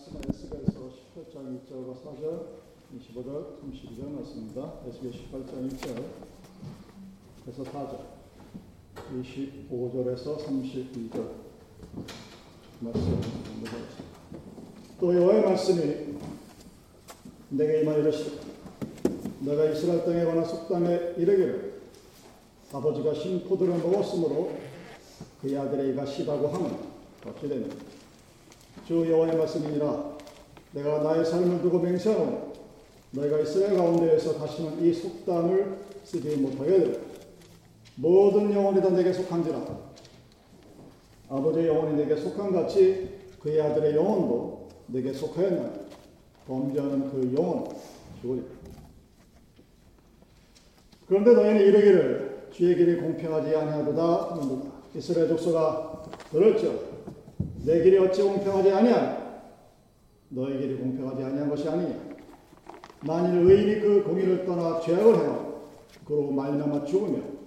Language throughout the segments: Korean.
말씀은 에스겔서 18장 1절과 4절, 25절, 32절 말씀입니다. 에스겔 18장 1절, 에서 4절, 25절에서 32절 말씀입니다. 또 여호와의 말씀이 내게 임하 이르시되 내가 이스라엘 땅에 관한 속담에 이르기를 아버지가 신포도를 먹었으므로 그의 아들의 이가 시다고 하면 어찌 되느냐 주 여호와의 말씀이니라. 내가 나의 삶을 두고 맹세하노 너희가 이스라엘 가운데에서 다시는 이 속담을 쓰지 못하게 되라 모든 영혼이 다 내게 속한지라. 아버지의 영혼이 내게 속한 같이 그의 아들의 영혼도 내게 속하였나니 범죄하는 그 영혼 죽으리라 그런데 너희는 이르기를 주의 길이 공평하지 아니하도다. 이스라엘 족속아 들었죠 내 길이 어찌 공평하지 아니하냐? 너의 길이 공평하지 아니한 것이 아니냐? 만일 의인이 그 공의를 떠나 죄악을 행하고 그로 말미암아 죽으면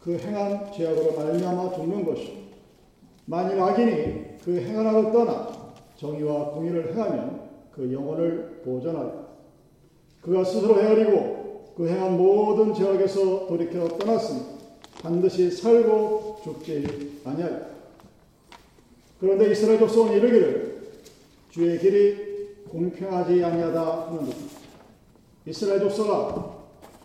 그 행한 죄악으로 말미암아 죽는 것이 만일 악인이 그 행한 악을 떠나 정의와 공의를 행하면 그 영혼을 보존하라. 그가 스스로 헤아리고 그 행한 모든 죄악에서 돌이켜 떠났으니 반드시 살고 죽지 아니하리라. 그런데 이스라엘 족속은 이르기를 주의 길이 공평하지 아니하다 하는데 이스라엘 족속아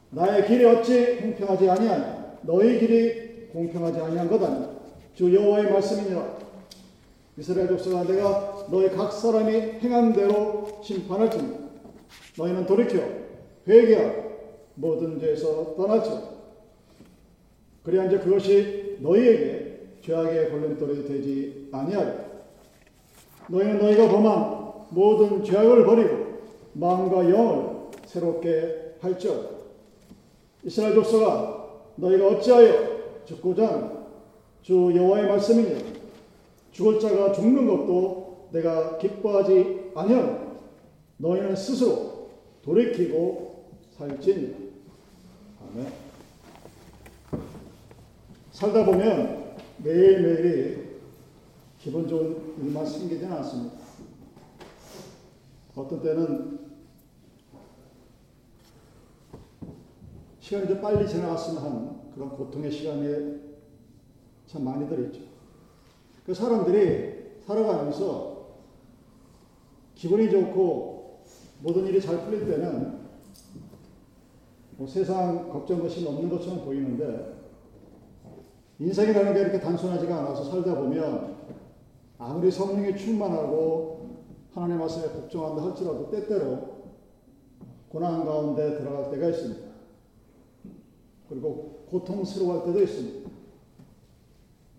나의 길이 어찌 공평하지 아니하냐? 너희 길이 공평하지 아니한 것 아니야 주 여호와의 말씀이니라. 이스라엘 족속아 내가 너희 각 사람이 행한 대로 심판할 테니 너희는 돌이켜 회개하고 모든 죄에서 떠나죠 그래야 이제 그것이 너희에게 죄악의 걸림돌이 되지 아니하리. 너희는 너희가 범한 모든 죄악을 버리고 마음과 영을 새롭게 할지어다. 이스라엘 족속아 너희가 어찌하여 죽고자 주 여호와의 말씀이니 죽을 자가 죽는 것도 내가 기뻐하지 아니하노 너희는 스스로 돌이키고 살지니라. 아멘. 살다 보면 매일매일이 기분 좋은 일만 생기지는 않습니다. 어떤 때는 시간이 좀 빨리 지나갔으면 하는 그런 고통의 시간이 참 많이들 있죠. 그 사람들이 살아가면서 기분이 좋고 모든 일이 잘 풀릴 때는 뭐 세상 걱정 것이 없는 것처럼 보이는데 인생이라는 게 이렇게 단순하지가 않아서 살다 보면 아무리 성령이 충만하고 하나님 말씀에 복종한다 할지라도 때때로 고난 가운데 들어갈 때가 있습니다. 그리고 고통스러워할 때도 있습니다.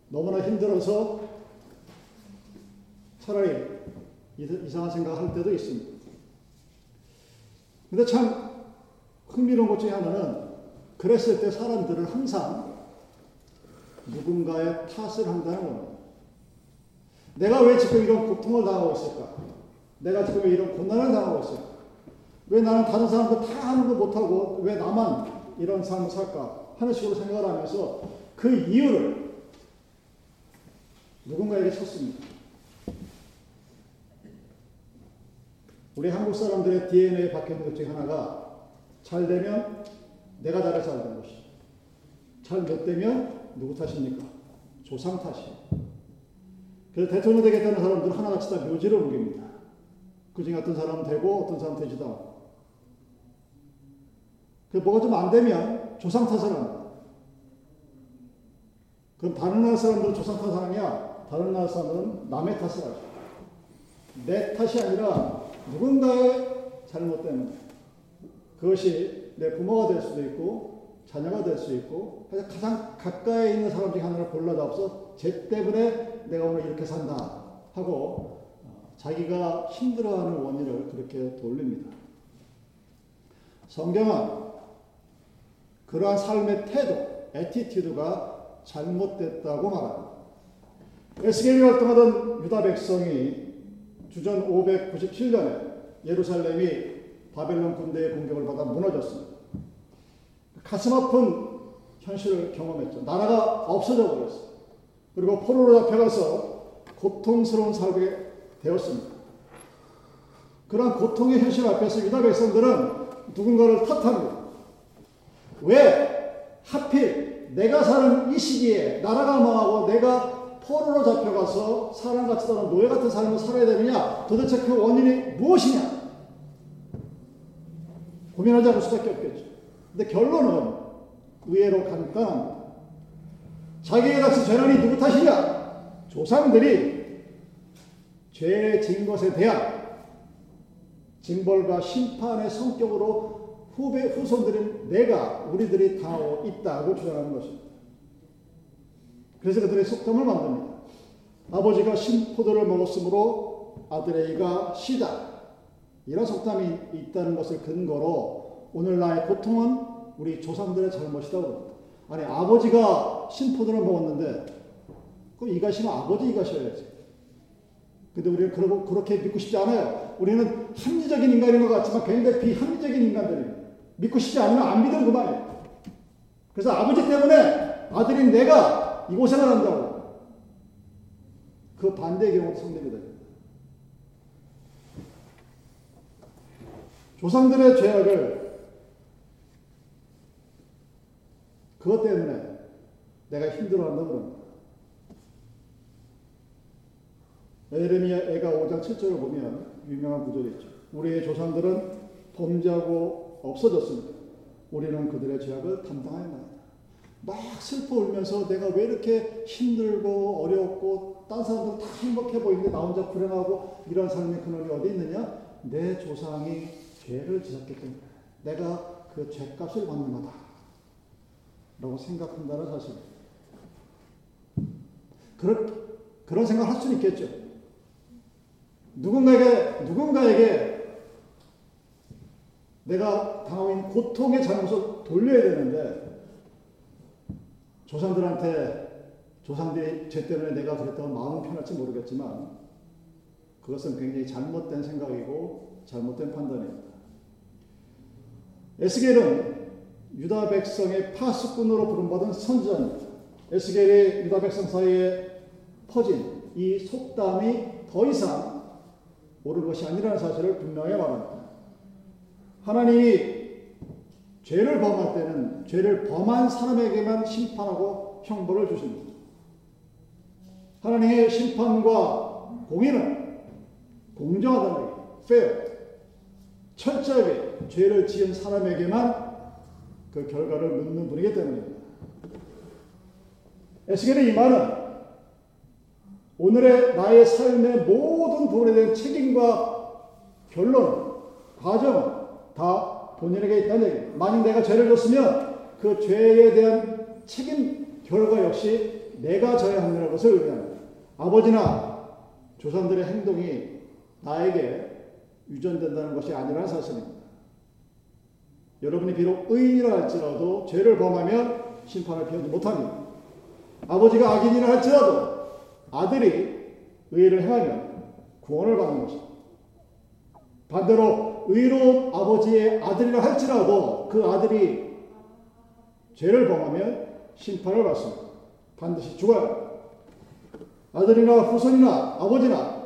너무나 힘들어서 차라리 이상한 생각할 때도 있습니다. 근데 참 흥미로운 것 중에 하나는 그랬을 때 사람들은 항상 누군가의 탓을 한다는 겁니다. 내가 왜 지금 이런 고통을 당하고 있을까? 내가 지금 왜 이런 고난을 당하고 있을까? 왜 나는 다른 사람들 다 하는 거 못하고 왜 나만 이런 삶을 살까? 하는 식으로 생각을 하면서 그 이유를 누군가에게 쳤습니다. 우리 한국 사람들의 DNA에 박혀 있는 것 중에 하나가 잘 되면 내가 잘해 잘된 것이. 잘 못 되면 누구 탓입니까? 조상 탓이에요. 그래서 대통령 되겠다는 사람들은 하나같이 다 묘지를 부립니다. 그 중에 어떤 사람은 되고 어떤 사람은 되지도 않고. 그 뭐가 좀 안 되면 조상 탓을 합니다. 그럼 다른 나라 사람들은 조상 탓을 하냐? 다른 나라 사람들은 남의 탓을 하죠. 내 탓이 아니라 누군가의 잘못 때문에 그것이 내 부모가 될 수도 있고 자녀가 될 수 있고 가장 가까이 있는 사람 중에 하나를 골라잡아서 쟤 때문에 내가 오늘 이렇게 산다 하고 어, 자기가 힘들어하는 원인을 그렇게 돌립니다. 성경은 그러한 삶의 태도, attitude가 잘못됐다고 말합니다. 에스겔이 활동하던 유다 백성이 주전 597년에 예루살렘이 바벨론 군대의 공격을 받아 무너졌습니다. 가슴 아픈 현실을 경험했죠. 나라가 없어져 버렸어요. 그리고 포로로 잡혀가서 고통스러운 살게 되었습니다. 그러한 고통의 현실 앞에서 유다 백성들은 누군가를 탓합니다. 왜 하필 내가 사는 이 시기에 나라가 망하고 내가 포로로 잡혀가서 사람같이 사는 노예 같은 삶을 살아야 되느냐? 도대체 그 원인이 무엇이냐? 고민하지 않을 수밖에 없겠죠. 근데 결론은 의외로 간단합니다. 자기에게 닥친 재난이 누구 탓이냐? 조상들이 죄를 진 것에 대한 징벌과 심판의 성격으로 후배 후손들인 내가 우리들이 당하고 있다고 주장하는 것입니다. 그래서 그들의 속담을 만듭니다. 아버지가 신포도를 먹었으므로 아들에게가 시다. 이런 속담이 있다는 것을 근거로 오늘날의 고통은 우리 조상들의 잘못이라고 합니다. 아니 아버지가 신포도를 먹었는데 그럼 이가시면 아버지 이가셔야지. 근데 우리는 그러고 그렇게 믿고 싶지 않아요. 우리는 합리적인 인간인 것 같지만 굉장히 비합리적인 인간들입니다. 믿고 싶지 않으면 안 믿으면 그만이에요. 그래서 아버지 때문에 아들인 내가 이곳에만 한다고. 그 반대의 경우도 성립이 됩니다. 조상들의 죄악을 그것 때문에 내가 힘들어한다고 그럽니다. 에레미야 애가 5장 7절을 보면 유명한 구절이 있죠. 우리의 조상들은 범죄하고 없어졌습니다. 우리는 그들의 죄악을 담당하였나이다. 막 슬퍼 울면서 내가 왜 이렇게 힘들고 어렵고 딴 사람들 다 행복해 보이는데 나 혼자 불행하고 이런 삶의 근원이 어디 있느냐? 내 조상이 죄를 지었기 때문에 내가 그 죄값을 받는 거다. 라고 생각한다는 사실. 그런, 그런 생각을 할 수는 있겠죠. 누군가에게, 누군가에게 내가 당하고 고통의 잘못을 돌려야 되는데, 조상들한테, 조상들이 죄 때문에 내가 그랬다고 마음은 편할지 모르겠지만, 그것은 굉장히 잘못된 생각이고, 잘못된 판단입니다. 에스겔은 유다 백성의 파수꾼으로 부름받은 선지자입니다. 에스겔이 유다 백성 사이에 퍼진 이 속담이 더 이상 옳은 것이 아니라는 사실을 분명히 말합니다. 하나님이 죄를 범할 때는 죄를 범한 사람에게만 심판하고 형벌을 주십니다. 하나님의 심판과 공의는 공정하다는 얘기예요. fair. 철저하게 죄를 지은 사람에게만 그 결과를 묻는 분이기 때문입니다. 에스겔의 이 말은 오늘의 나의 삶의 모든 부분에 대한 책임과 결론, 과정은 다 본인에게 있다는 얘기입니다. 만약 내가 죄를 졌으면 그 죄에 대한 책임, 결과 역시 내가 져야 한다는 것을 의미합니다. 아버지나 조상들의 행동이 나에게 유전된다는 것이 아니라는 사실입니다. 여러분이 비록 의인이라 할지라도 죄를 범하면 심판을 피하지 못합니다. 아버지가 악인이라 할지라도 아들이 의를 행하면 구원을 받는 것입니다. 반대로 의로운 아버지의 아들이라 할지라도 그 아들이 죄를 범하면 심판을 받습니다. 반드시 죽어요. 아들이나 후손이나 아버지나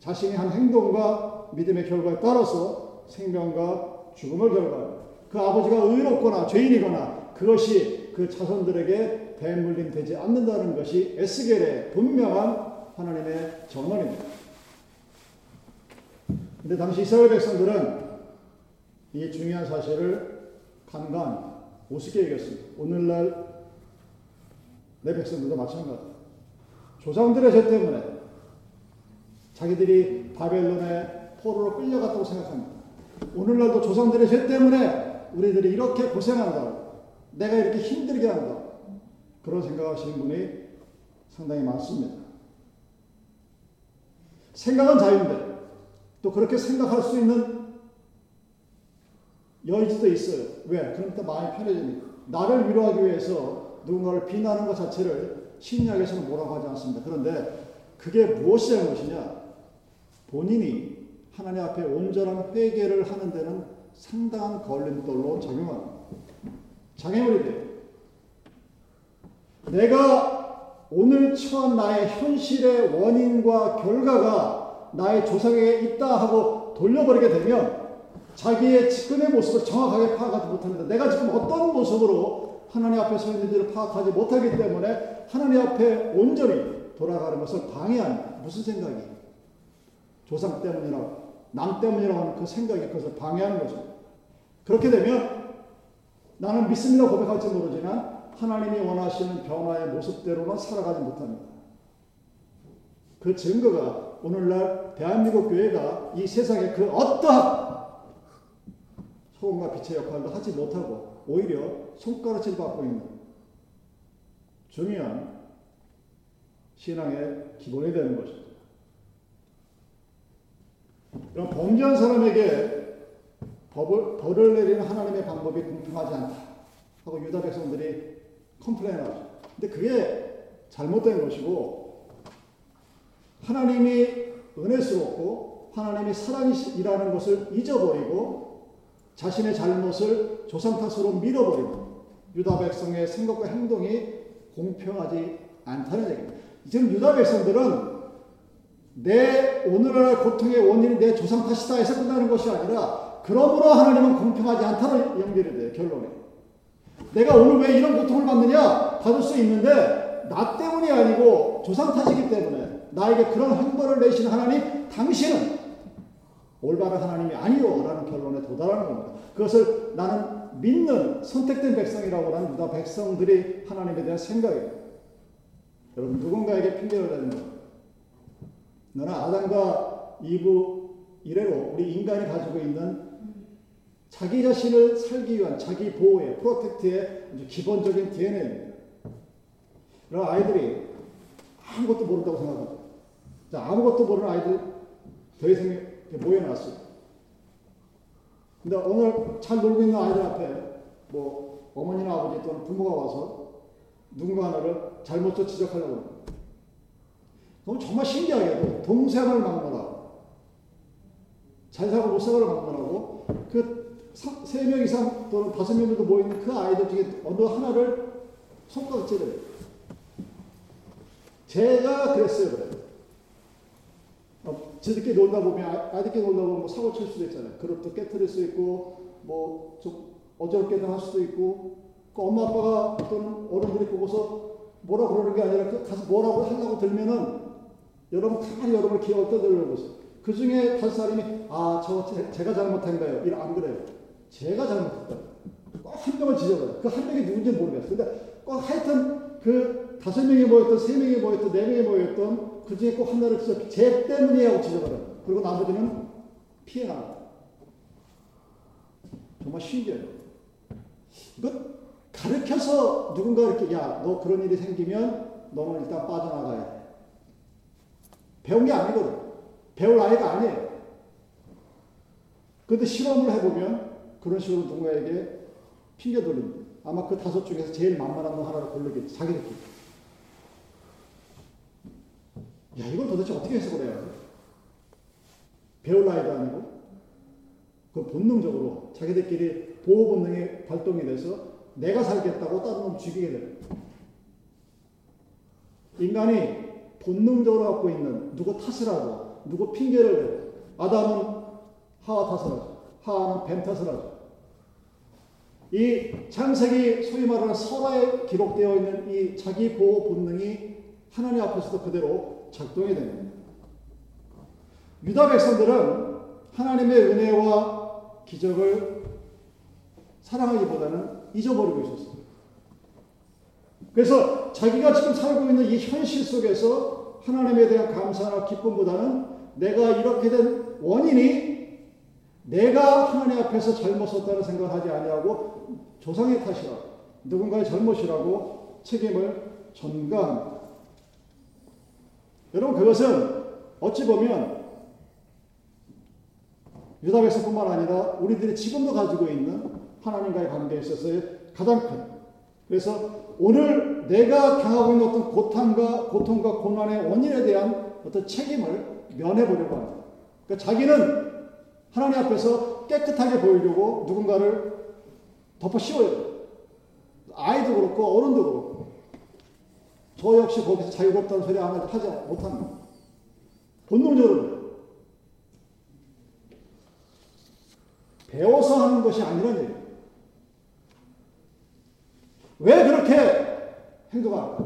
자신이 한 행동과 믿음의 결과에 따라서 생명과 죽음을 결과합니다. 그 아버지가 의롭거나 죄인이거나 그것이 그 자손들에게 대물림 되지 않는다는 것이 에스겔의 분명한 하나님의 전언입니다. 근데 당시 이스라엘 백성들은 이 중요한 사실을 간간 우습게 여겼습니다. 오늘날 내 백성들도 마찬가지입니다. 조상들의 죄 때문에 자기들이 바벨론의 포로로 끌려갔다고 생각합니다. 오늘날도 조상들의 죄 때문에 우리들이 이렇게 고생한다고, 내가 이렇게 힘들게 한다. 그런 생각하시는 분이 상당히 많습니다. 생각은 자유인데, 또 그렇게 생각할 수 있는 여지도 있어요. 왜? 그러니까 마음이 편해집니다. 나를 위로하기 위해서 누군가를 비난하는 것 자체를 심리학에서는 뭐라고 하지 않습니다. 그런데 그게 무엇이 잘못이냐? 본인이 하나님 앞에 온전한 회개를 하는 데는 상당한 걸림돌로 작용합니다. 장애물이 돼요. 내가 오늘 처한 나의 현실의 원인과 결과가 나의 조상에게 있다 하고 돌려버리게 되면 자기의 지금의 모습을 정확하게 파악하지 못합니다. 내가 지금 어떤 모습으로 하나님 앞에 서 있는지를 파악하지 못하기 때문에 하나님 앞에 온전히 돌아가는 것을 방해한 무슨 생각이 조상 때문이라고 남 때문이라고 하는 그 생각이 그것을 방해하는 거죠. 그렇게 되면 나는 믿습니다 고백할지 모르지만 하나님이 원하시는 변화의 모습대로는 살아가지 못합니다. 그 증거가 오늘날 대한민국 교회가 이 세상에 그 어떠한 소금과 빛의 역할도 하지 못하고 오히려 손가락질 받고 있는 중요한 신앙의 기본이 되는 것입니다. 그럼 범죄한 사람에게 법을, 벌을 내리는 하나님의 방법이 공평하지 않다 하고 유다 백성들이 complain 하죠. 근데 그게 잘못된 것이고 하나님이 은혜스럽고 하나님이 사랑이라는 것을 잊어버리고 자신의 잘못을 조상 탓으로 밀어버리고 유다 백성의 생각과 행동이 공평하지 않다는 얘기입니다. 지금 유다 백성들은 내 오늘날 고통의 원인이 내 조상 탓이다 해서 끝나는 것이 아니라 그러므로 하나님은 공평하지 않다는 연결이 돼요. 결론에. 내가 오늘 왜 이런 고통을 받느냐? 받을 수 있는데 나 때문이 아니고 조상 탓이기 때문에 나에게 그런 행보를 내신 하나님 당신은 올바른 하나님이 아니요 라는 결론에 도달하는 겁니다. 그것을 나는 믿는 선택된 백성이라고 하는 백성들이 하나님에 대한 생각이에요. 여러분 누군가에게 핑계를 대는 것 너는 아담과 이브 이래로 우리 인간이 가지고 있는 자기 자신을 살기 위한 자기 보호의 프로텍트의 기본적인 DNA입니다. 그런 아이들이 아무것도 모른다고 생각하죠. 아무것도 모르는 아이들 대생에 모여놨어요. 근데 오늘 잘 놀고 있는 아이들 앞에 뭐 어머니나 아버지 또는 부모가 와서 누군가 하나를 잘못을 지적하려고 합니다. 그럼 정말 신기하게도 동생을 막론하고 잘 살고 못 살고 막론하고 그 세 명 이상 또는 다섯 명 정도 모이는 그 아이들 중에 어느 하나를 손가락질을 해요. 제가 그랬어요, 그래. 어, 지들끼리 놀다 보면, 아, 아이들끼리 놀다 보면 뭐 사고 칠 수도 있잖아요. 그릇도 깨뜨릴 수 있고, 뭐, 좀 어저럽게도 할 수도 있고, 그 엄마 아빠가 또는 어른들이 보고서 뭐라 그러는 게 아니라 그 가서 뭐라고 하려고 들면은 여러분 가만히 여러분 기억을 떠들어보세요. 그 중에 다섯 사람이 아, 저 제, 가 잘못한 거예요. 이런 안 그래요. 제가 잘못했다. 꼭 한 명을 지적해요. 그한 명이 누군지 모르겠어요. 근데 꼭 하여튼 그 다섯 명이 모였던, 세 명이 모였던, 네 명이 모였던 그 중에 꼭 하나를 지적, 제 때문이야 하고 지적을 해요. 그리고 나머지는 피해 나가. 정말 신기해요. 이거 가르쳐서 누군가 이렇게, 야, 너 그런 일이 생기면 너는 일단 빠져나가야 돼. 배운 게 아니거든. 배울 아이가 아니에요. 그런데 실험을 해보면 그런 식으로 누군가에게 핑계 돌립니다. 아마 그 다섯 중에서 제일 만만한 놈 하나를 고르겠지. 자기들끼리. 야, 이걸 도대체 어떻게 해석을 해야 돼? 배울 아이도 아니고, 그 본능적으로 자기들끼리 보호 본능이 발동이 돼서 내가 살겠다고 다른 놈 죽이게 돼요. 인간이 본능적으로 갖고 있는 누구 탓을 하고 누구 핑계를 대고 아담은 하와 탓을 하죠. 하와는 뱀 탓을 하죠. 이 창세기 소위 말하는 설화에 기록되어 있는 이 자기 보호 본능이 하나님 앞에서도 그대로 작동이 됩니다. 유다 백성들은 하나님의 은혜와 기적을 사랑하기보다는 잊어버리고 있었어요. 그래서 자기가 지금 살고 있는 이 현실 속에서 하나님에 대한 감사나 기쁨보다는 내가 이렇게 된 원인이 내가 하나님 앞에서 잘못 썼다는 생각을 하지 아니하고 조상의 탓이라 누군가의 잘못이라고 책임을 전가합니다. 여러분 그것은 어찌 보면 유다 백성뿐만 아니라 우리들이 지금도 가지고 있는 하나님과의 관계에 있어서의 가장 큰 그래서 오늘 내가 당하고 있는 어떤 고통과, 고통과 고난의 원인에 대한 어떤 책임을 면해보려고 합니다. 그러니까 자기는 하나님 앞에서 깨끗하게 보이려고 누군가를 덮어 씌워요. 아이도 그렇고 어른도 그렇고 저 역시 거기서 자유롭다는 소리 안 하지 못합니다. 본능적으로 배워서 하는 것이 아니라는 얘기예요. 왜 그런 행동할까?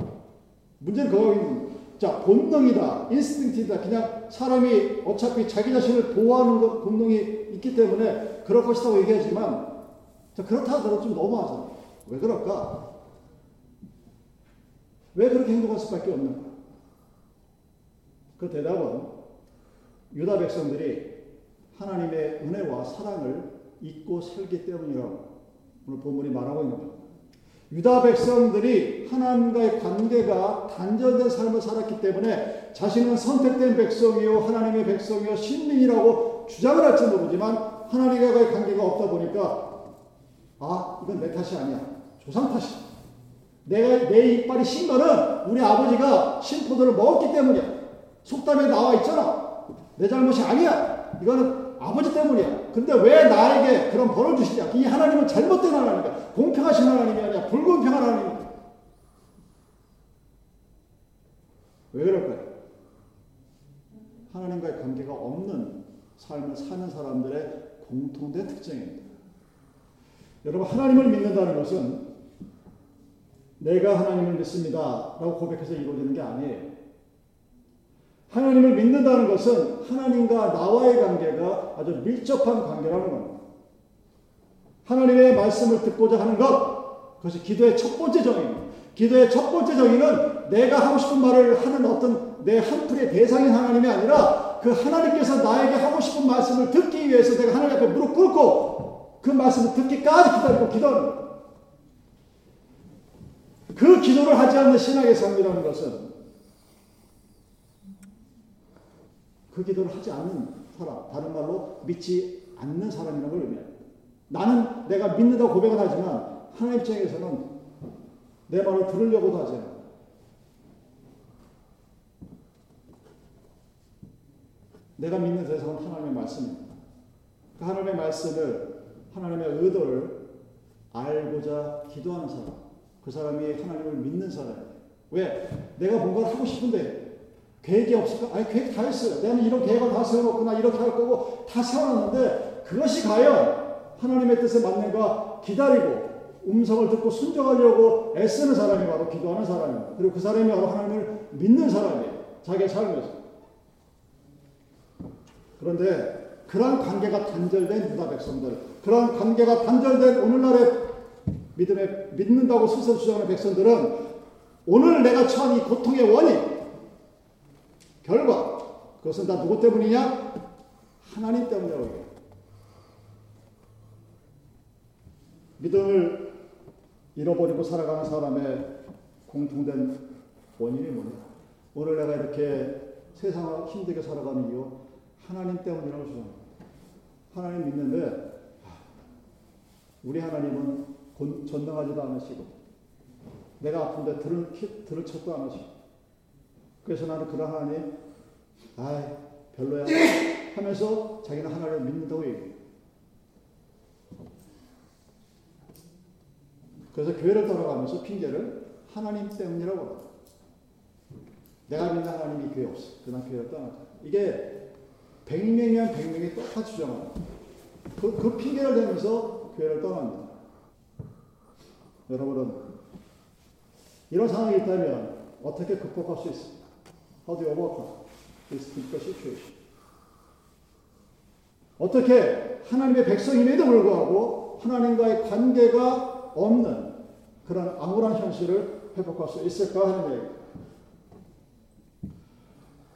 문제는 그거 자, 본능이다. 인스팅티다. 그냥 사람이 어차피 자기 자신을 보호하는 것, 본능이 있기 때문에 그럴 것이라고 얘기하지만, 자, 그렇다 하더라도 좀 너무하잖아. 왜 그럴까? 왜 그렇게 행동할 수밖에 없는가? 그 대답은 유다 백성들이 하나님의 은혜와 사랑을 잊고 살기 때문이라고 오늘 본문이 말하고 있는 겁니다. 유다 백성들이 하나님과의 관계가 단절된 삶을 살았기 때문에 자신은 선택된 백성이요 하나님의 백성이요 신민이라고 주장을 할지 모르지만 하나님과의 관계가 없다 보니까 아 이건 내 탓이 아니야. 조상 탓이야. 내가 내 이빨이 신 거는 우리 아버지가 신포도를 먹었기 때문이야. 속담에 나와 있잖아. 내 잘못이 아니야. 이거는 아버지 때문이야. 근데 왜 나에게 그런 벌을 주시냐? 이 하나님은 잘못된 하나님이야. 공평하신 하나님이 아니야. 불공평한 하나님이야. 왜 그럴까요? 하나님과의 관계가 없는 삶을 사는 사람들의 공통된 특징입니다. 여러분, 하나님을 믿는다는 것은 내가 하나님을 믿습니다. 라고 고백해서 이루어지는 게 아니에요. 하나님을 믿는다는 것은 하나님과 나와의 관계가 아주 밀접한 관계라는 겁니다. 하나님의 말씀을 듣고자 하는 것, 그것이 기도의 첫 번째 정의입니다. 기도의 첫 번째 정의는 내가 하고 싶은 말을 하는 어떤 내 한풀의 대상인 하나님이 아니라 그 하나님께서 나에게 하고 싶은 말씀을 듣기 위해서 내가 하나님 앞에 무릎 꿇고 그 말씀을 듣기까지 기다리고 기도하는 거예요. 그 기도를 하지 않는 신앙의 삶이라는 것은 그 기도를 하지 않는 사람, 다른 말로 믿지 않는 사람이라는 걸 의미합니다. 나는 내가 믿는다고 고백은 하지만 하나님 입장에서는 내 말을 들으려고도 하지 않아. 내가 믿는 대상은 하나님의 말씀입니다. 그 하나님의 말씀을 하나님의 의도를 알고자 기도하는 사람, 그 사람이 하나님을 믿는 사람이에요. 왜? 내가 뭔가를 하고 싶은데 계획이 없을까? 아니, 계획 다 했어요. 내가 이런 계획을 다 세워놓고 나 이렇게 할 거고 다 세워놨는데 그것이 과연 하나님의 뜻에 맞는가 기다리고 음성을 듣고 순종하려고 애쓰는 사람이 바로 기도하는 사람입니다. 그리고 그 사람이 바로 하나님을 믿는 사람이에요. 자기의 삶에서. 그런데 그러한 관계가 단절된 유다 백성들, 그러한 관계가 단절된 오늘날의 믿음에 믿는다고 스스로 주장하는 백성들은 오늘 내가 처한 이 고통의 원인, 결과 그것은 다 누구 때문이냐? 하나님 때문이라고. 믿음을 잃어버리고 살아가는 사람의 공통된 원인이 뭐냐? 오늘 내가 이렇게 세상을 힘들게 살아가는 이유 하나님 때문이라고 주장합니다. 하나님 믿는데 우리 하나님은 전능하지도 않으시고 내가 아픈데 들을, 들을 척도 안 하시고 그래서 나는 그런 하나님, 아 별로야. 하면서 자기는 하나님을 믿는다고 얘기해요. 그래서 교회를 돌아가면서 핑계를 하나님 때문이라고 합니다. 내가 믿는 하나님이 교회 없어. 그냥 교회를 떠나자. 이게 100명이면 100명이 똑같이 주장합니다. 그, 그 핑계를 대면서 교회를 떠납니다. 여러분은 이런 상황이 있다면 어떻게 극복할 수 있습니까? How do you overcome this difficult situation? 어떻게 하나님의 백성임에도 불구하고 하나님과의 관계가 없는 그런 암울한 현실을 회복할 수 있을까 하는 얘기.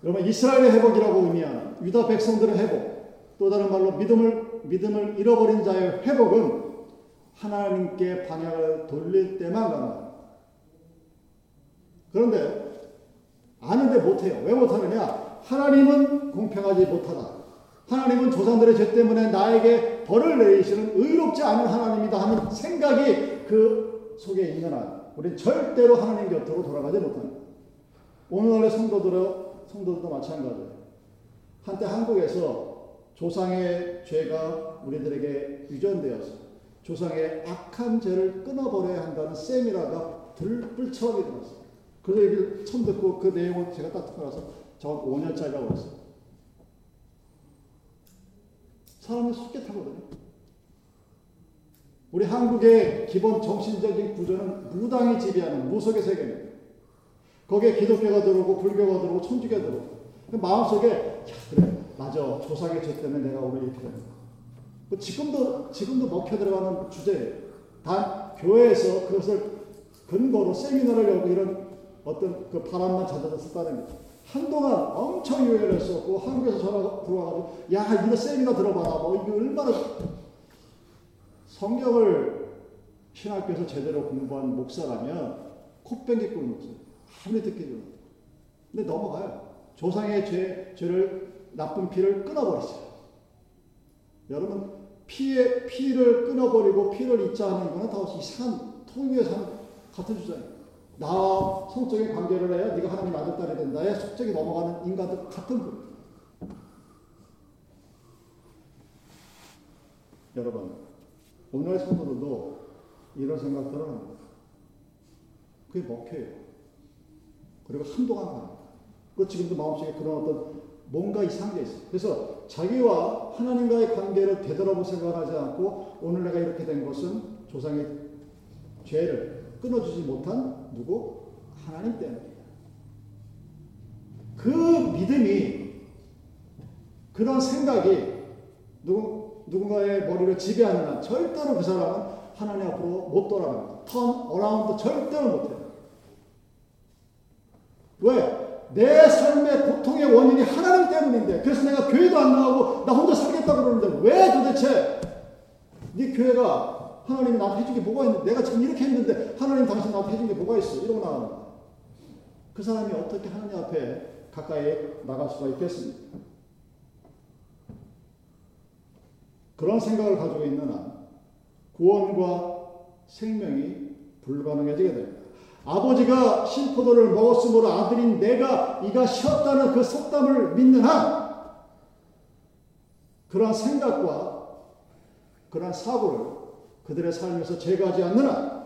여러분 이스라엘의 회복이라고 의미하는 유다 백성들의 회복, 또 다른 말로 믿음을 믿음을 잃어버린 자의 회복은 하나님께 방향을 돌릴 때만 가능합니다. 그런데 아는데 못해요. 왜 못하느냐? 하나님은 공평하지 못하다. 하나님은 조상들의 죄 때문에 나에게 벌을 내리시는 의롭지 않은 하나님이다 하는 생각이 그 속에 있는 한, 우리 절대로 하나님 곁으로 돌아가지 못합니다. 오늘날의 성도들은, 성도들도 마찬가지예요. 한때 한국에서 조상의 죄가 우리들에게 유전되어서 조상의 악한 죄를 끊어버려야 한다는 세미나가 들불처하게 들었어요. 그 얘기를 처음 듣고 그 내용을 제가 딱 듣고 나서 저 5년짜리라고 그랬어요. 사람이 속게 타거든요. 우리 한국의 기본 정신적인 구조는 무당이 지배하는 무속의 세계입니다. 거기에 기독교가 들어오고 불교가 들어오고 천주교가 들어오고 그 마음속에 야 그래 맞아 조상의 죄 때문에 내가 오늘 이렇게 되는 거 지금도 지금도 먹혀 들어가는 주제예요. 단 교회에서 그것을 근거로 세미나를 열고 이런 어떤 그 바람만 썼다는 거죠. 한동안 엄청 유행을 했었고 한국에서 전화 들어와가지고 야 이거 세미나 들어봐라 뭐 이게 얼마나 성경을 신학교에서 제대로 공부한 목사라면 콧ben기 꿇는 목사 아무리 듣기 좋은 근데 넘어가요. 조상의 죄, 죄를 나쁜 피를 끊어버리죠. 여러분 피의 피를 끊어버리고 피를 잊자 하는 거는 다 이상한 통일의 같은 주장이에요. 나와 성적인 관계를 해야 네가 하나님 아들 딸이 된다에 속적이 넘어가는 인간들 같은 분. 여러분 오늘의 성도들도 이런 생각들을 합니다. 그게 먹혀요. 그리고 한동안 갑니다. 그 지금도 마음속에 그런 어떤 뭔가 이상한 게 있어요. 그래서 자기와 하나님과의 관계를 되돌아볼 생각을 하지 않고 오늘 내가 이렇게 된 것은 조상의 죄를 끊어주지 못한 누구? 하나님 때문이에요. 그 믿음이 그런 생각이 누구, 누군가의 머리를 지배하는 한 절대로 그 사람은 하나님 앞으로 못 돌아갑니다. turn around 절대로 못해요. 왜? 내 삶의 고통의 원인이 하나님 때문인데 그래서 내가 교회도 안 나가고 나 혼자 살겠다고 그러는데 왜 도대체 네 교회가 하나님이 나한테 해준 게 뭐가 있는데 내가 지금 이렇게 했는데 하나님 당신 나한테 해준 게 뭐가 있어 이러고 나가는 그 사람이 어떻게 하나님 앞에 가까이 나갈 수가 있겠습니까? 그런 생각을 가지고 있는 한 구원과 생명이 불가능해지게 됩니다. 아버지가 신포도를 먹었으므로 아들인 내가 이가 쉬었다는 그 속담을 믿는 한 그러한 생각과 그러한 사고를 그들의 삶에서 제거하지 않는 한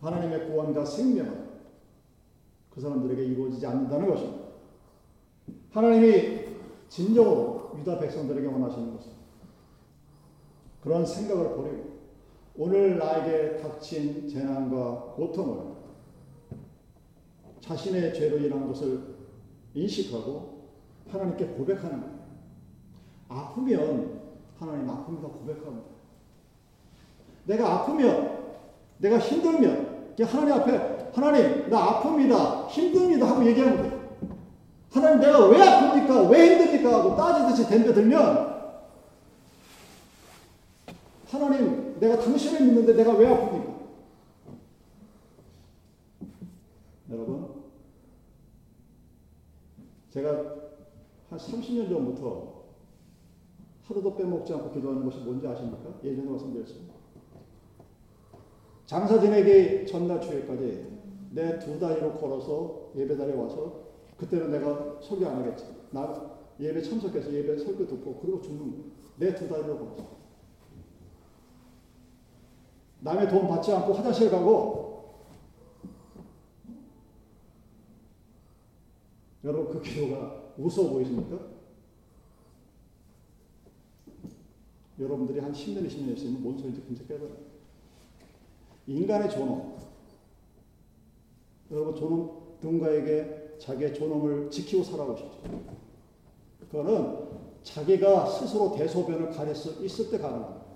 하나님의 구원과 생명은 그 사람들에게 이루어지지 않는다는 것입니다. 하나님이 진정으로 유다 백성들에게 원하시는 것은 그런 생각을 버리고 오늘 나에게 닥친 재난과 고통을 자신의 죄로 인한 것을 인식하고 하나님께 고백하는 거예요. 아프면 하나님 아픕니다 고백합니다. 내가 아프면 내가 힘들면 하나님 앞에 하나님 나 아픕니다. 힘듭니다. 하고 얘기하면 돼. 하나님 내가 왜 아픕니까? 왜 힘듭니까? 하고 따지듯이 덤벼들면 하나님 내가 당신을 믿는데 내가 왜 아픕니까? 여러분 제가 한 30년 전부터 하루도 빼먹지 않고 기도하는 것이 뭔지 아십니까? 예전에 말씀드렸습니다. 장사 지내기 전날 주일까지 내 두 다리로 걸어서 예배자리에 와서 그때는 내가 설교 안 하겠지. 나 예배 참석해서 예배 설교 듣고 그리고 죽는 내두 다리로 걸어서. 남의 도움 받지 않고 화장실 가고 여러분 그 기도가 무서워 보이십니까? 여러분들이 한 10년, 20년 했으면 뭔 소리인지 금세 깨달아요. 인간의 존엄. 여러분, 존엄, 누군가에게 자기의 존엄을 지키고 살아오시죠. 그거는 자기가 스스로 대소변을 가릴 수 있을 때 가능합니다.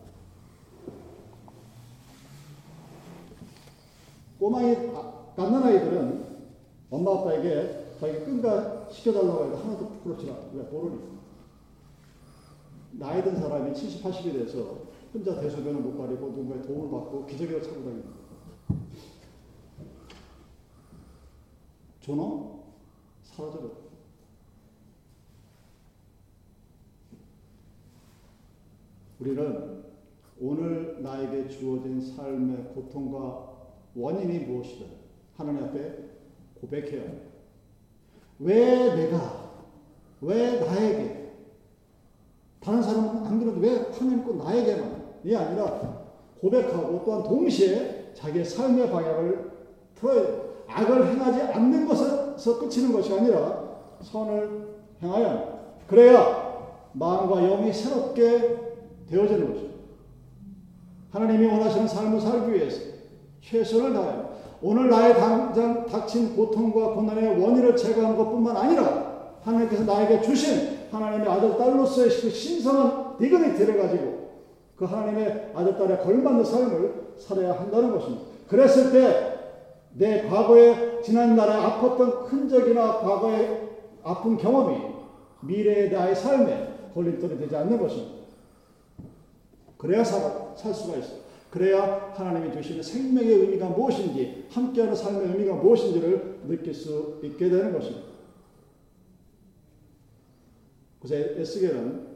꼬마이, 아, 갓난 아이들은 엄마 아빠에게 자기 끈가 시켜달라고 해도 하나도 부끄럽지 않아. 왜? 모르니까. 나이 든 사람이 70, 80이 돼서 혼자 대소변을 못 가리고 누군가의 도움을 받고 기저귀를 차고 다니는 존엄? 사라져버 우리는 오늘 나에게 주어진 삶의 고통과 원인이 무엇이든 하나님 앞에 고백해야 합니다. 왜 내가, 왜 나에게, 다른 사람은 안 그래도 왜 하나님 꼭 나에게만, 이 아니라 고백하고 또한 동시에 자기의 삶의 방향을 틀어야 돼 악을 행하지 않는 것에서 끝이는 것이 아니라 선을 행하여 그래야 마음과 영이 새롭게 되어지는 것입니다. 하나님이 원하시는 삶을 살기 위해서 최선을 다해 오늘 나의 당장 닥친 고통과 고난의 원인을 제거하는 것뿐만 아니라 하나님께서 나에게 주신 하나님의 아들 딸로서의 그 신성한 디그니티를 가지고 그 하나님의 아들 딸에 걸맞는 삶을 살아야 한다는 것입니다. 그랬을 때 내 과거에 지난 날에 아팠던 흔적이나 과거의 아픈 경험이 미래의 나의 삶에 걸림돌이 되지 않는 것입니다. 그래야 살, 살 수가 있어요. 그래야 하나님이 주시는 생명의 의미가 무엇인지, 함께하는 삶의 의미가 무엇인지를 느낄 수 있게 되는 것입니다. 그래서 에스겔은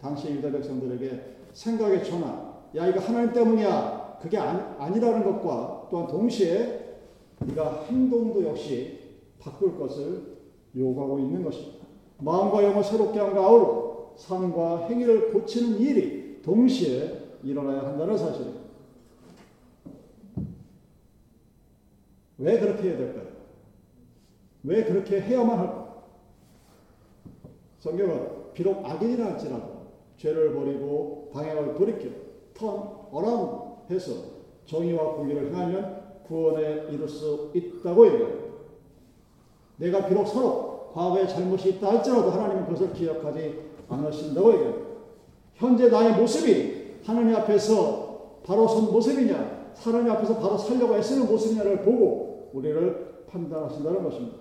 당시 유다 백성들에게 생각의 전환, 야 이거 하나님 때문이야. 그게 아니, 라는 것과 또한 동시에 네가 행동도 역시 바꿀 것을 요구하고 있는 것입니다. 마음과 영을 새롭게 함과 아우러 삶과 행위를 고치는 일이 동시에 일어나야 한다는 사실입니다. 왜 그렇게 해야 될까요? 왜 그렇게 해야만 할까? 성경은 비록 악인이라 할지라도 죄를 버리고 방향을 돌이켜 turn around 해서 정의와 공의를 행하면 구원에 이를 수 있다고 얘기합니다. 내가 비록 서로 과거에 잘못이 있다 할지라도 하나님은 그것을 기억하지 않으신다고 얘기합니다. 현재 나의 모습이 하나님 앞에서 바로 선 모습이냐, 하나님 앞에서 바로 살려고 애쓰는 모습이냐를 보고 우리를 판단하신다는 것입니다.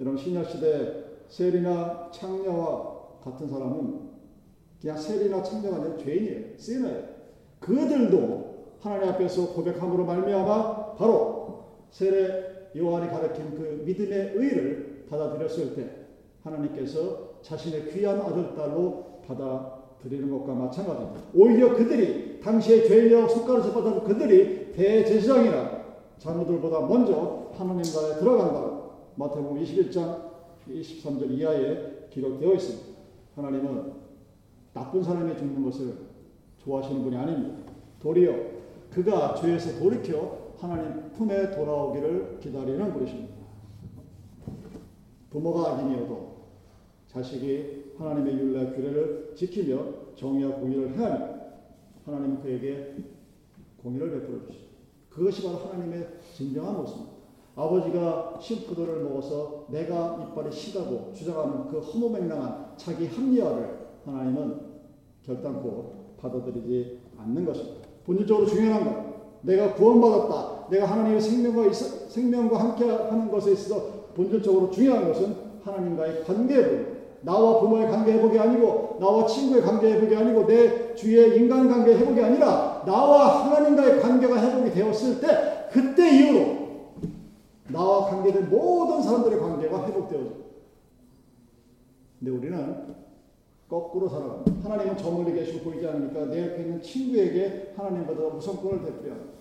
여러분 신약 시대 세리나 창녀와 같은 사람은 그냥 세리나 창녀가 아니라 죄인이에요. 시너예요. 그들도 하나님 앞에서 고백함으로 말미암아 바로 세례 요한이 가르친 그 믿음의 의를 받아들였을 때 하나님께서 자신의 귀한 아들 딸로 받아들이는 것과 마찬가지입니다. 오히려 그들이 당시에 죄인이라고 손가락을 받은 그들이 대제사장이나 자녀들보다 먼저 하나님과에 들어간다. 마태복음 21장 23절 이하에 기록되어 있습니다. 하나님은 나쁜 사람이 죽는 것을 좋아하시는 분이 아닙니다. 도리어 그가 죄에서 돌이켜 하나님 품에 돌아오기를 기다리는 분이십니다. 부모가 악인이어도 자식이 하나님의 율례 규례를 지키며 정의와 공의를 행하면 하나님은 그에게 공의를 베풀어 주십니다. 그것이 바로 하나님의 진정한 모습입니다. 아버지가 심푸드를 먹어서 내가 이빨이 시다고 주장하는 그 허무맹랑한 자기 합리화를 하나님은 결단코 받아들이지 않는 것입니다. 본질적으로 중요한 것. 내가 구원받았다. 내가 하나님의 생명과 있어, 생명과 함께 하는 것에 있어서 본질적으로 중요한 것은 하나님과의 관계 회복. 나와 부모의 관계 회복이 아니고 나와 친구의 관계 회복이 아니고 내 주위의 인간 관계 회복이 아니라 나와 하나님과의 관계가 회복이 되었을 때 그때 이후로 나와 관계된 모든 사람들의 관계가 회복되어져. 근데 우리는 거꾸로 살아갑니다. 하나님은 저 멀리 계시고 보이지 않으니까 내 옆에 있는 친구에게 하나님보다 우선권을 되풀이합니다.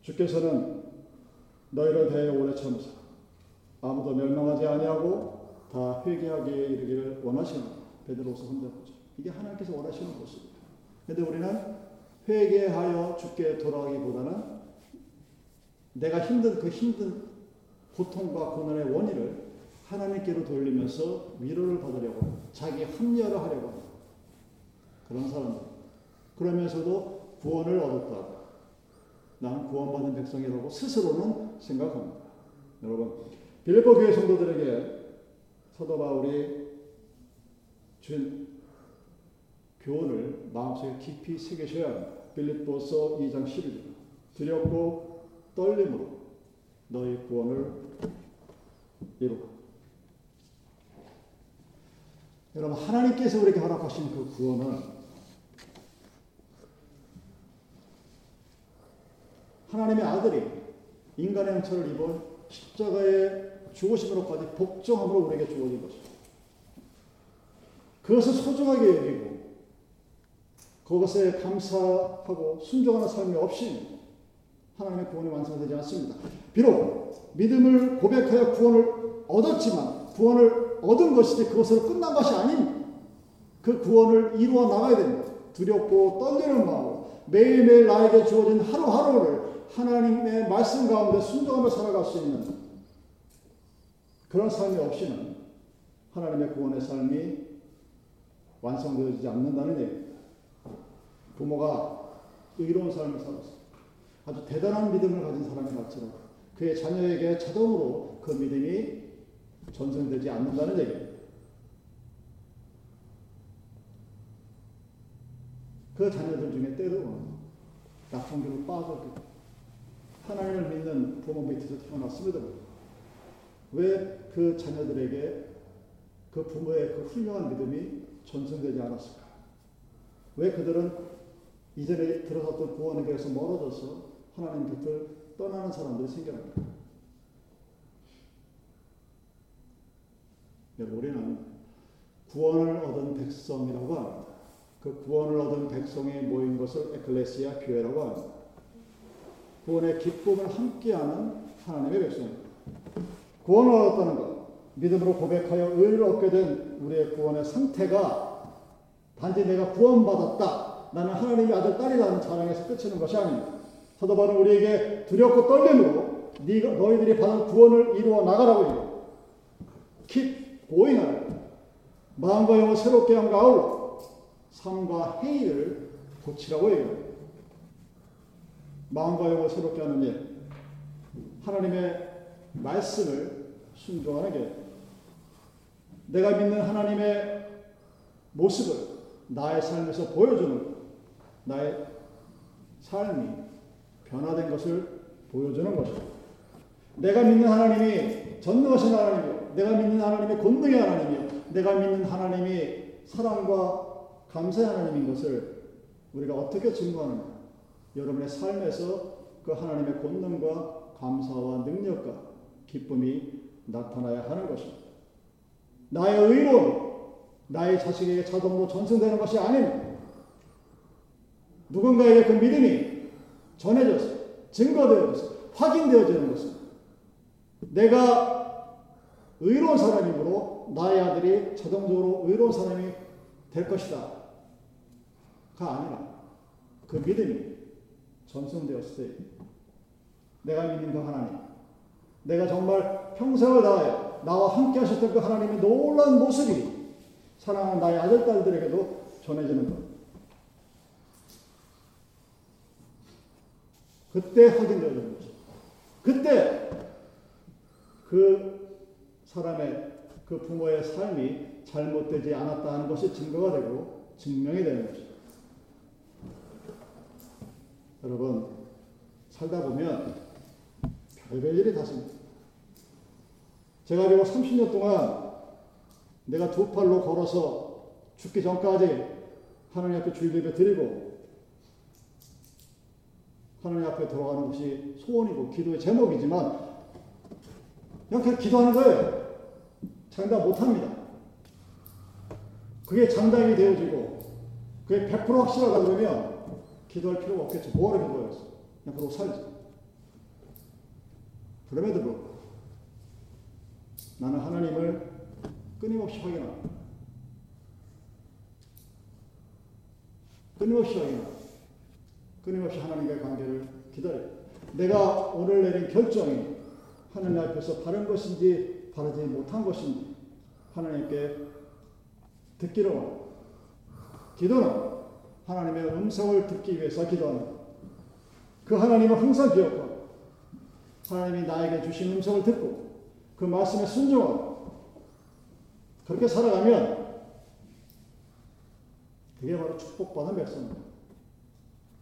주께서는 너희를 대해 오래 참으사 아무도 멸망하지 아니하고 다 회개하기에 이르기를 원하시는 베드로서 혼자보죠. 이게 하나님께서 원하시는 모습입니다. 근데 우리는 회개하여 죽게 돌아가기보다는 내가 힘든 그 힘든 고통과 고난의 원인을 하나님께로 돌리면서 위로를 받으려고 자기 합리화를 하려고 합니다. 그런 사람들. 그러면서도 구원을 얻었다. 나는 구원받은 백성이라고 스스로는 생각합니다. 여러분, 빌립보 교회 성도들에게 사도 바울이 준 교훈을 마음속에 깊이 새기셔야 합니다. 빌립보서 2장 11절. 두렵고 떨림으로 너희 구원을 이루라. 여러분 하나님께서 우리에게 허락하신 그 구원은 하나님의 아들이 인간의 형체를 입은 십자가의 죽으심으로까지 복종함으로 우리에게 주어진 것입니다. 그것을 소중하게 여기고 그것에 감사하고 순종하는 삶이 없이 하나님의 구원이 완성되지 않습니다. 비록 믿음을 고백하여 구원을 얻었지만 구원을 얻은 것이지 그것으로 끝난 것이 아닌 그 구원을 이루어 나가야 됩니다. 두렵고 떨리는 마음 매일매일 나에게 주어진 하루하루를 하나님의 말씀 가운데 순종하며 살아갈 수 있는 그런 삶이 없이는 하나님의 구원의 삶이 완성되어지지 않는다는 얘기. 부모가 의로운 삶을 살았어. 아주 대단한 믿음을 가진 사람이 같지만 그의 자녀에게 자동으로 그 믿음이 전승되지 않는다는 얘기. 그 자녀들 중에 때로는 낙성기로 빠졌기 하나님을 믿는 부모 밑에서 태어났음에도 왜그 자녀들에게 그 부모의 그 훌륭한 믿음이 전승되지 않았을까? 왜 그들은 이전에 들어섰던 구원에 대해서 멀어져서 하나님 곁을 떠나는 사람들이 생겨납니까? 우리는 구원을 얻은 백성이라고 합니다. 그 구원을 얻은 백성이 모인 것을 에클레시아 교회라고 합니다. 구원의 기쁨을 함께하는 하나님의 백성입니다. 구원을 얻었다는 것, 믿음으로 고백하여 의를 얻게 된 우리의 구원의 상태가 단지 내가 구원받았다, 나는 하나님의 아들, 딸이라는 자랑에서 끝이는 것이 아닙니다. 사도 바울은 우리에게 두렵고 떨림으로 너희들이 받은 구원을 이루어 나가라고 해요. 하라. 마음과 영을 새롭게 함과 아울러 삶과 행위를 고치라고 해요. 마음과 영을 새롭게 하는 일, 하나님의 말씀을 순종하는 게 내가 믿는 하나님의 모습을 나의 삶에서 보여주는 나의 삶이 변화된 것을 보여주는 것이다. 내가 믿는 하나님이 전능하신 하나님이요. 내가 믿는 하나님이 권능의 하나님이요. 내가 믿는 하나님이 사랑과 감사의 하나님인 것을 우리가 어떻게 증거하느냐. 여러분의 삶에서 그 하나님의 권능과 감사와 능력과 기쁨이 나타나야 하는 것입니다. 나의 의로움, 나의 자식에게 자동으로 전승되는 것이 아닙니다. 누군가에게 그 믿음이 전해져서, 증거되어져서, 확인되어지는 것입니다. 내가 의로운 사람이므로 나의 아들이 자동적으로 의로운 사람이 될 것이다. 가 아니라 그 믿음이 전승되었을 때 내가 믿는 그 하나님, 내가 정말 평생을 다하여 나와 함께 하셨던 그 하나님의 놀라운 모습이 사랑하는 나의 아들, 딸들에게도 전해지는 것. 그때 확인되어지는 거죠. 그때 그 사람의 그 부모의 삶이 잘못되지 않았다는 것이 증거가 되고 증명이 되는 것입니다. 여러분, 살다 보면 별별 일이 다 생깁니다. 제가 비록 30년 동안 내가 두 팔로 걸어서 죽기 전까지 하나님 앞에 주일 예배 드리고 하나님 앞에 돌아가는 것이 소원이고 기도의 제목이지만 그냥 그냥 기도하는 거예요. 장담 못합니다. 그게 장담이 되어지고 그게 100% 확실하다 그러면 기도할 필요가 없겠죠. 뭐하러 기도했어? 그냥 그러고 살지. 그럼에도 불구하고 나는 하나님을 끊임없이 확인합니다. 끊임없이 확인합니다. 끊임없이 하나님과의 관계를 기다려요. 내가 오늘 내린 결정이 하나님 앞에서 바른 것인지 바르지 못한 것인지 하나님께 듣기로. 기도는 하나님의 음성을 듣기 위해서 기도합니다. 그 하나님을 항상 기억하고 하나님이 나에게 주신 음성을 듣고 그 말씀에 순종하고 그렇게 살아가면 그게 바로 축복받은 백성입니다.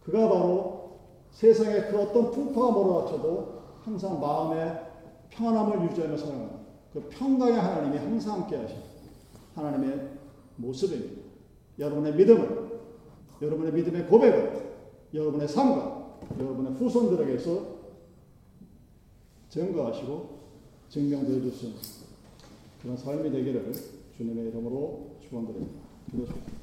그가 바로 세상의 그 어떤 풍파가 몰아닥쳐도 항상 마음의 평안함을 유지하며 살아가는 그 평강의 하나님이 항상 함께 하신 하나님의 모습입니다. 여러분의 믿음을, 여러분의 믿음의 고백을, 여러분의 삶과 여러분의 후손들에게서 증거하시고 증명되어 주시는 그런 삶이 되기를 주님의 이름으로 축원드립니다. 기도합니다.